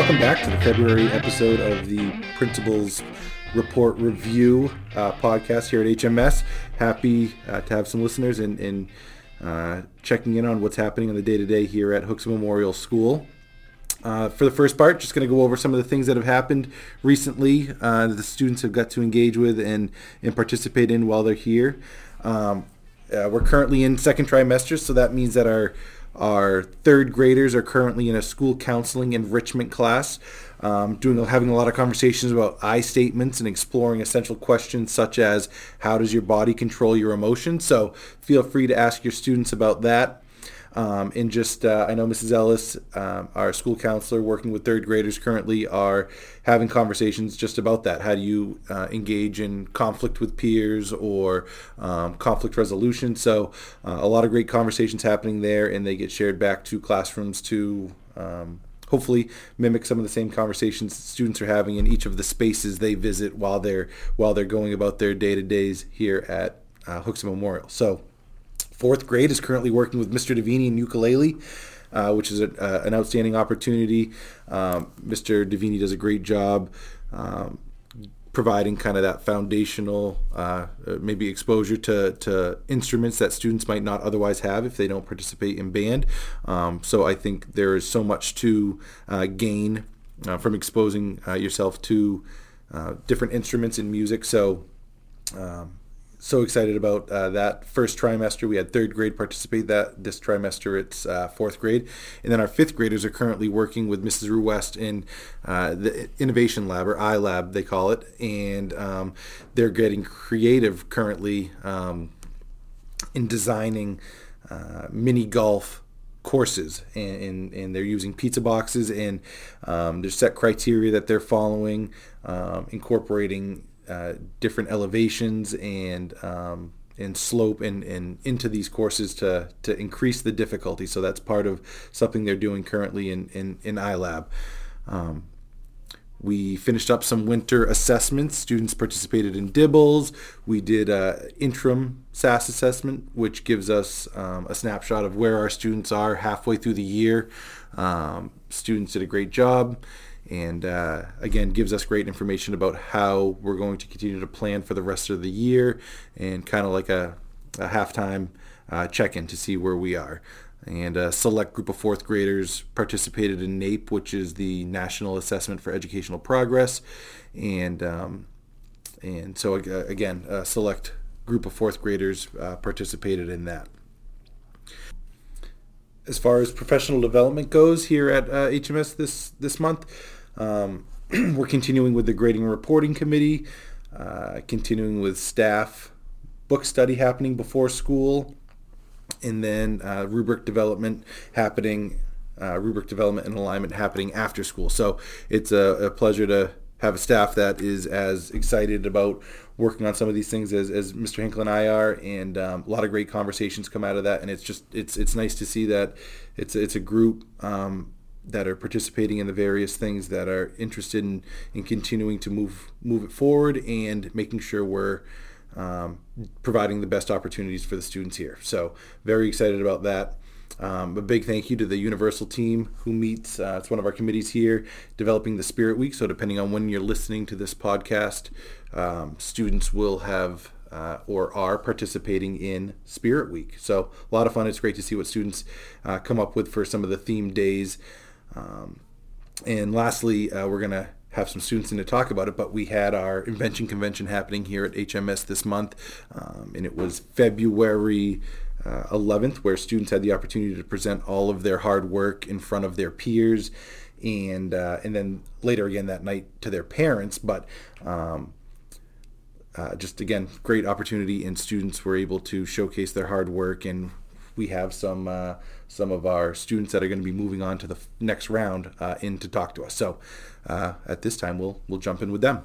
welcome back to the February episode of the Principals Report Review uh, podcast here at HMS. Happy uh, to have some listeners and, and uh, checking in on what's happening on the day to day here at Hooksett Memorial School. Uh, for the first part, just going to go over some of the things that have happened recently uh, that the students have got to engage with and, and participate in while they're here. Um, uh, we're currently in second trimester, so that means that our our third graders are currently in a school counseling enrichment class, um, doing having a lot of conversations about I statements and exploring essential questions such as how does your body control your emotions. So feel free to ask your students about that. Um, and just, uh, I know Mrs. Ellis, um, our school counselor, working with third graders currently, are having conversations just about that. How do you uh, engage in conflict with peers or um, conflict resolution? So, uh, a lot of great conversations happening there, and they get shared back to classrooms to um, hopefully mimic some of the same conversations students are having in each of the spaces they visit while they're while they're going about their day to days here at uh, Hooksett Memorial. So fourth grade is currently working with Mr. Davini in ukulele. Uh, which is a, uh, an outstanding opportunity. Um, Mr. Davini does a great job um, providing kind of that foundational, uh, uh, maybe exposure to, to instruments that students might not otherwise have if they don't participate in band. Um, so I think there is so much to uh, gain uh, from exposing yourself to different instruments in music. So um, so excited about uh, that first trimester. We had third grade participate that this trimester. It's uh, fourth grade, and then our fifth graders are currently working with Mrs. Ruest in uh, the Innovation Lab or iLab they call it, and um, they're getting creative currently um, in designing uh, mini golf courses and, and, and, they're using pizza boxes and um, there's set criteria that they're following um, incorporating uh, different elevations and um, and slope and, and into these courses to to increase the difficulty. So that's part of something they're doing currently in in, in iLab. Um, we finished up some winter assessments. Students participated in DIBELS. We did a interim SAS assessment, which gives us um, a snapshot of where our students are halfway through the year. Um, students did a great job and uh, again gives us great information about how we're going to continue to plan for the rest of the year and kind of like a, a halftime uh, check-in to see where we are and a select group of fourth graders participated in NAEP, which is the National Assessment for Educational Progress, and um, and so again, a select group of fourth graders uh, participated in that. As far as professional development goes here at uh, HMS this this month, um, we're continuing with the grading and reporting committee, uh, continuing with staff book study happening before school, and then uh, rubric development happening, uh, rubric development and alignment happening after school. So it's a, a, pleasure to have a staff that is as excited about working on some of these things as, as Mr. Hinkle and I are, and um, a lot of great conversations come out of that. And it's just it's it's nice to see that it's it's a group um, that are participating in the various things that are interested in, in continuing to move move it forward and making sure we're um, providing the best opportunities for the students here. So very excited about that. Um, a big thank you to the Universal team who meets. Uh, it's one of our committees here, developing the Spirit Week. So depending on when you're listening to this podcast, um, students will have uh, or are participating in Spirit Week. So a lot of fun. It's great to see what students uh, come up with for some of the theme days. Um, and lastly, uh, we're going to have some students in to talk about it, but we had our invention convention happening here at HMS this month, um, and it was February uh, 11th, where students had the opportunity to present all of their hard work in front of their peers, and uh, and then later again that night to their parents. But um, uh, just again, great opportunity, and students were able to showcase their hard work and we have some uh, some of our students that are going to be moving on to the next round uh, in to talk to us. So uh, at this time, we'll we'll jump in with them.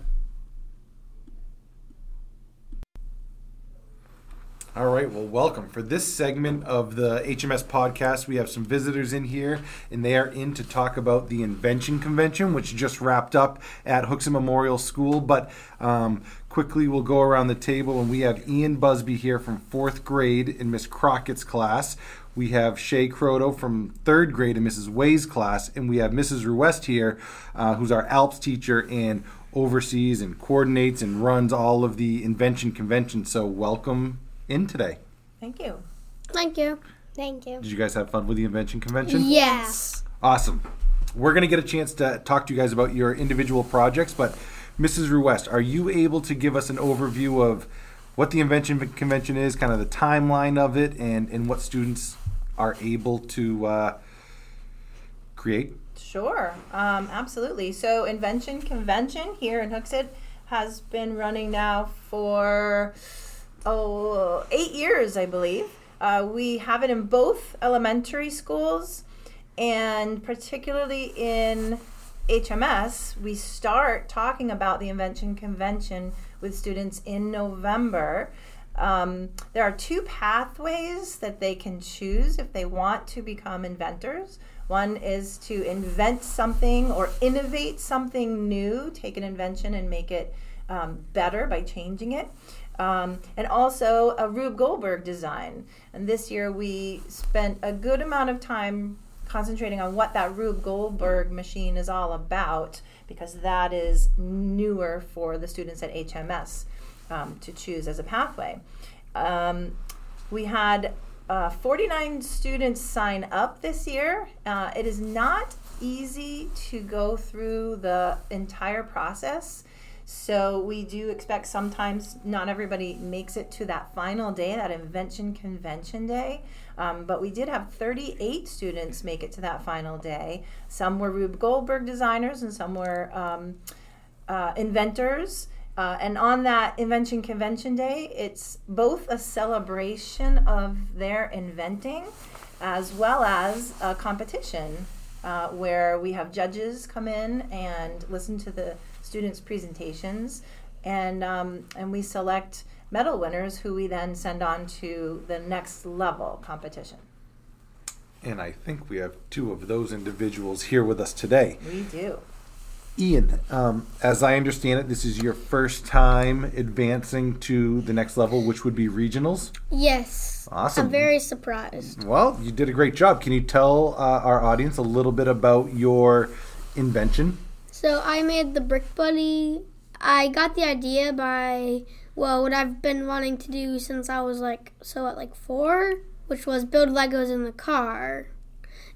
All right, well, welcome. For this segment of the HMS podcast, we have some visitors in here, and they are in to talk about the Invention Convention, which just wrapped up at Hooksett Memorial School. But um, quickly, we'll go around the table, and we have Ian Busby here from fourth grade in Miss Crockett's class. We have Shae Croto from third grade in Mrs. Way's class, and we have Mrs. Ruest here, uh, who's our ALPS teacher and oversees and coordinates and runs all of the Invention Convention. So, welcome in today. Thank you. Thank you. Thank you. Did you guys have fun with the Invention Convention? Yes. Awesome. We're going to get a chance to talk to you guys about your individual projects, but Mrs. Ruest, are you able to give us an overview of what the Invention Convention is, kind of the timeline of it, and, and what students are able to uh, create? Sure, um, absolutely. So, Invention Convention here in Hooksett has been running now for oh eight years, I believe. Uh, we have it in both elementary schools, and particularly in HMS, we start talking about the Invention Convention with students in November. Um, there are two pathways that they can choose if they want to become inventors. One is to invent something or innovate something new, take an invention and make it um, better by changing it. Um, and also a Rube Goldberg design. And this year we spent a good amount of time concentrating on what that Rube Goldberg machine is all about because that is newer for the students at HMS um, to choose as a pathway. Um, we had uh, 49 students sign up this year. Uh, it is not easy to go through the entire process. So we do expect sometimes not everybody makes it to that final day, that invention convention day. Um, but we did have 38 students make it to that final day. Some were Rube Goldberg designers, and some were um, uh, inventors. Uh, and on that invention convention day, it's both a celebration of their inventing as well as a competition uh, where we have judges come in and listen to the students' presentations, and um, and we select medal winners who we then send on to the next level competition. And I think we have two of those individuals here with us today. We do. Ian, um, as I understand it, this is your first time advancing to the next level, which would be regionals. Yes. Awesome. I'm very surprised. Well, you did a great job. Can you tell uh, our audience a little bit about your invention? So I made the Brick Buddy. I got the idea by well, what I've been wanting to do since I was like so at like four, which was build Legos in the car.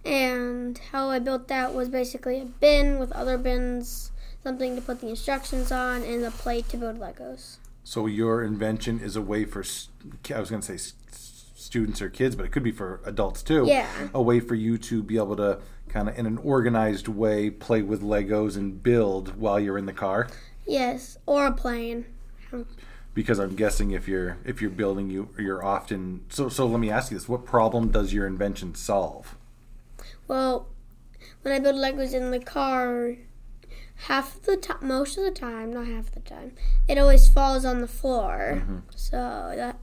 And how I built that was basically a bin with other bins, something to put the instructions on, and a plate to build Legos. So your invention is a way for I was going to say students or kids, but it could be for adults too. Yeah. A way for you to be able to kind of in an organized way play with Legos and build while you're in the car. Yes, or a plane. Because I'm guessing if you're if you're building you you're often so so let me ask you this: What problem does your invention solve? Well, when I build Legos in the car, half the time, most of the time, not half the time, it always falls on the floor. Mm-hmm. So that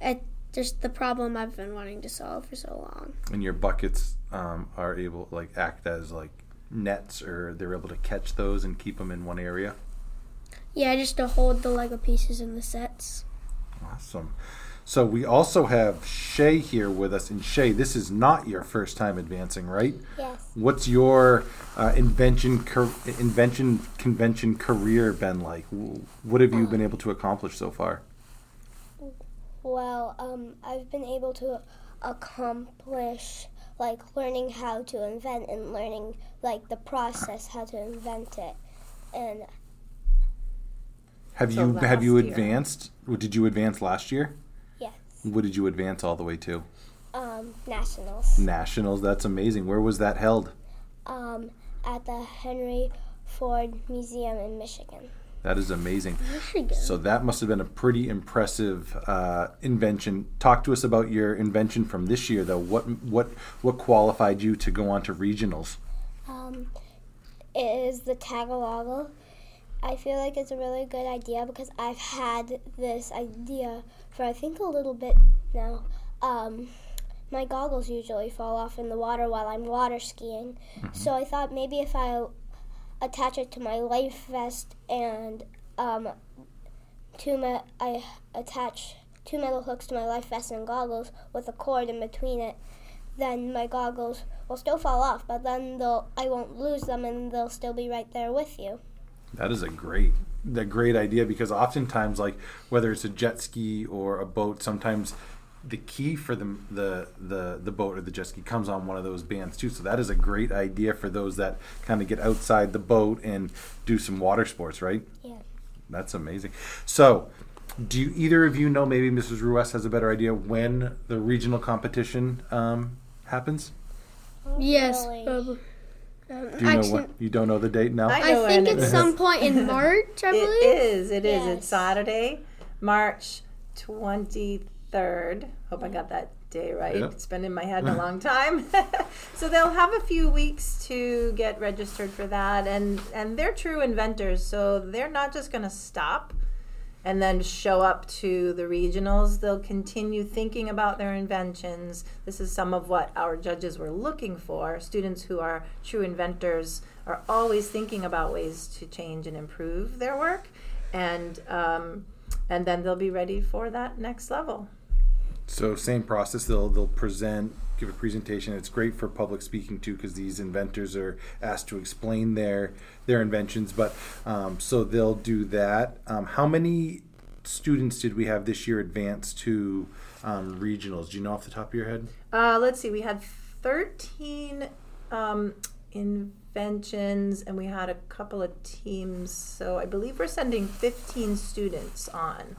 it just the problem I've been wanting to solve for so long. And your buckets um, are able like act as like nets, or they're able to catch those and keep them in one area. Yeah, just to hold the Lego pieces in the sets. Awesome. So we also have Shae here with us, and Shae, this is not your first time advancing, right? Yes. What's your uh, invention invention convention career been like? What have you been able to accomplish so far? Well, um, I've been able to accomplish like learning how to invent and learning like the process how to invent it, and Have So you have you last year. advanced? What did you advance last year? yes, What did you advance all the way to? um, nationals. Nationals. That's amazing. Where was that held? Um, at the Henry Ford Museum in Michigan. That is amazing. Michigan. So that must have been a pretty impressive uh, invention. Talk to us about your invention from this year, though. What what what qualified you to go on to regionals? Um, it is the Tagalog. I feel like it's a really good idea because I've had this idea for I think a little bit now. Um, my goggles usually fall off in the water while I'm water skiing. So I thought maybe if I attach it to my life vest and um, two me- I attach two metal hooks to my life vest and goggles with a cord in between it, then my goggles will still fall off, but then they'll I won't lose them and they'll still be right there with you. That is a great, a great idea because oftentimes, like whether it's a jet ski or a boat, sometimes the key for the the the, the boat or the jet ski comes on one of those bands too. So that is a great idea for those that kind of get outside the boat and do some water sports, right? Yeah. That's amazing. So, do you, either of you know? Maybe Mrs. Ruest has a better idea when the regional competition um, happens. Yes. Really? Um, Do you actually, know what? You don't know the date now. I I think when it's some point in March, I It believe. is. It is. It's Yes. Saturday, March 23rd. Hope I got that day right. It's been in my head a long time. so they'll have a few weeks to get registered for that and and they're true inventors, so they're not just going to stop and then show up to the regionals. They'll continue thinking about their inventions. This is some of what our judges were looking for. Students who are true inventors are always thinking about ways to change and improve their work, and um, and then they'll be ready for that next level. So same process. They'll they'll present, give a presentation. It's great for public speaking too, because these inventors are asked to explain their their inventions. But um, so they'll do that. Um, how many students did we have this year advance to um, regionals? Do you know off the top of your head? Uh, let's see, we had 13 um, inventions and we had a couple of teams. So I believe we're sending 15 students on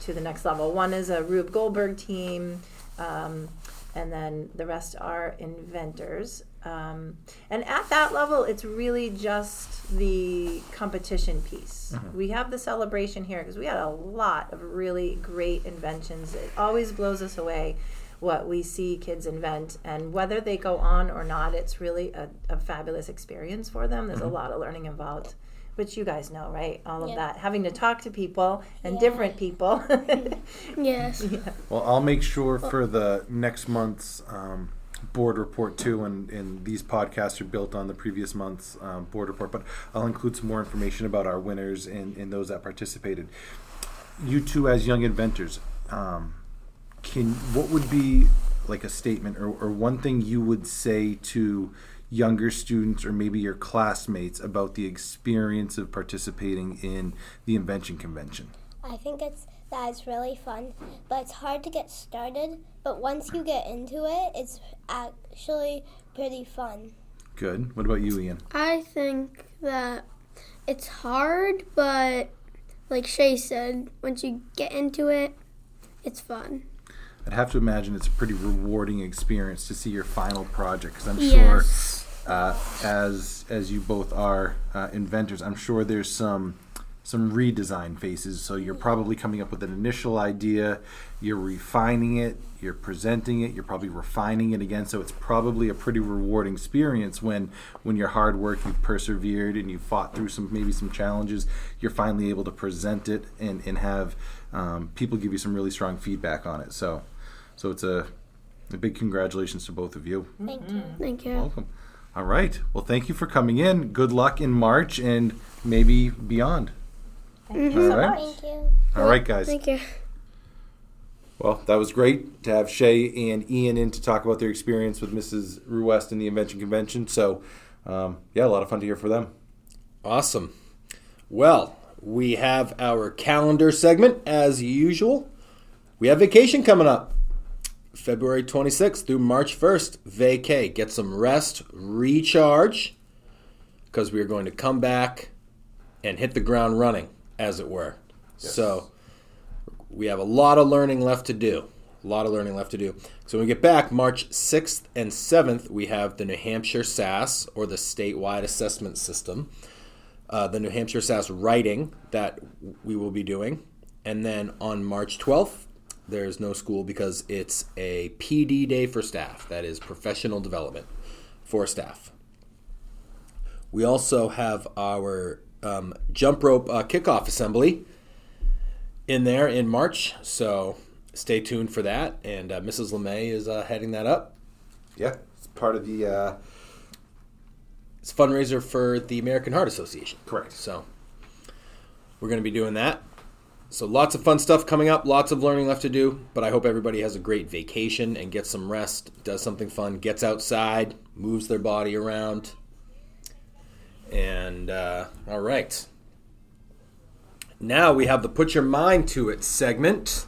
to the next level. One is a Rube Goldberg team, um, and then the rest are inventors. Um, and at that level, it's really just the competition piece. We have the celebration here because we had a lot of really great inventions. It always blows us away what we see kids invent, and whether they go on or not, it's really a, a fabulous experience for them. There's a lot of learning involved. Which you guys know, right? All of Yeah. that. Having to talk to people and Yeah. different people. Yes. Well, I'll make sure for the next month's um, board report too, and, and these podcasts are built on the previous month's um, board report, but I'll include some more information about our winners and, and those that participated. You two, as young inventors, um, can what would be like a statement or, or one thing you would say to younger students or maybe your classmates about the experience of participating in the invention convention? I think it's that it's really fun, but it's hard to get started. But once you get into it, it's actually pretty fun. Good. What about you, Ian? I think that it's hard, but like Shae said, once you get into it, it's fun. I'd have to imagine it's a pretty rewarding experience to see your final project because I'm Yes. sure, uh, as as you both are uh, inventors, I'm sure there's some some redesign phases. So you're probably coming up with an initial idea, you're refining it, you're presenting it, you're probably refining it again. So it's probably a pretty rewarding experience when when your hard work, you've persevered and you fought through some maybe some challenges, you're finally able to present it and and have um, people give you some really strong feedback on it. So. So it's a, a big congratulations to both of you. Thank you. Thank you. Welcome. All right. Well, thank you for coming in. Good luck in March and maybe beyond. Thank you so All right. much. Thank you. All right, guys. Thank you. Well, that was great to have Shae and Ian in to talk about their experience with Mrs. Ruest in the Invention Convention. So, um, yeah, a lot of fun to hear for them. Awesome. Well, we have our calendar segment as usual. We have vacation coming up. February 26th through March 1st, vacay. Get some rest, recharge, because we are going to come back and hit the ground running, as it were. So, we have a lot of learning left to do. A lot of learning left to do. So, when we get back, March 6th and 7th, we have the New Hampshire SAS, or the statewide assessment system uh, the New Hampshire SAS writing that we will be doing. And then on March 12th, there's no school because it's a PD day for staff. That is professional development for staff. We also have our um, jump rope uh, kickoff assembly in there in March. So stay tuned for that. And uh, Mrs. LeMay is uh, heading that up. Yeah, it's part of the. Uh, It's a fundraiser for the American Heart Association. Correct. So we're going to be doing that. So lots of fun stuff coming up, lots of learning left to do, but I hope everybody has a great vacation and gets some rest, does something fun, gets outside, moves their body around. And uh, all right. Now we have the put your mind to it segment.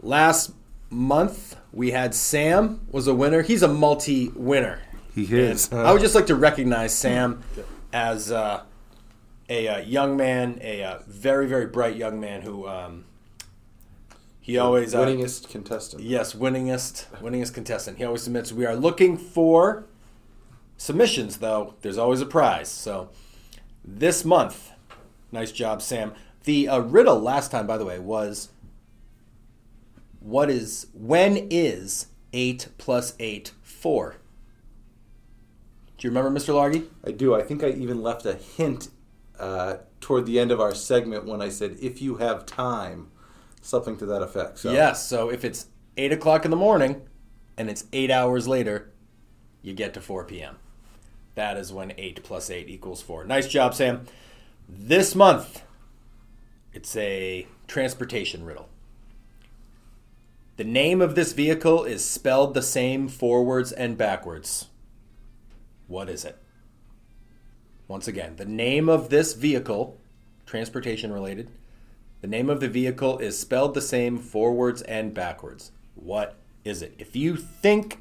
Last month we had Sam was a winner. He's a multi-winner. he And I would just like to recognize Sam as uh, a, uh young man, a uh, very very bright young man who um, he always uh, winningest contestant. yes winningest winningest contestant. He always submits. We are looking for submissions though. There's always a prize. So this month, nice job, Sam. The uh, riddle last time, by the way, was what is when is eight plus eight four? Do you remember, Mr. Largy? I do. I think I even left a hint uh, toward the end of our segment when I said, "If you have time," something to that effect. So Yes. So if it's eight o'clock in the morning and it's eight hours later, you get to 4 p.m. That is when eight plus eight equals four. Nice job, Sam. This month, it's a transportation riddle. The name of this vehicle is spelled the same forwards and backwards. What is it? Once again, the name of this vehicle, transportation related, the name of the vehicle is spelled the same forwards and backwards. What is it? If you think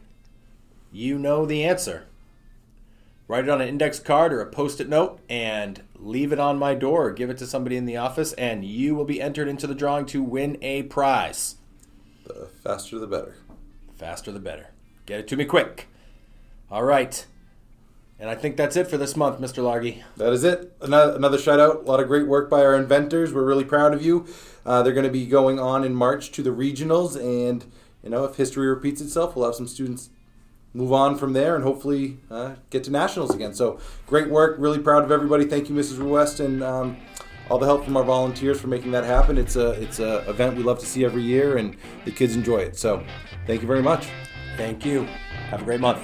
you know the answer, write it on an index card or a post it note and leave it on my door or give it to somebody in the office, and you will be entered into the drawing to win a prize. the faster the better. Faster the better. Get it to me quick. All right. And I think that's it for this month, Mr. Largy. That is it. Another, another shout out. A lot of great work by our inventors. We're really proud of you. Uh, they're going to be going on in March to the regionals, and you know if history repeats itself, we'll have some students move on from there and hopefully uh, get to nationals again. So great work. Really proud of everybody. Thank you, Mrs. West, and um, all the help from our volunteers for making that happen. It's a it's a event we love to see every year, and the kids enjoy it. So thank you very much. Thank you. Have a great month.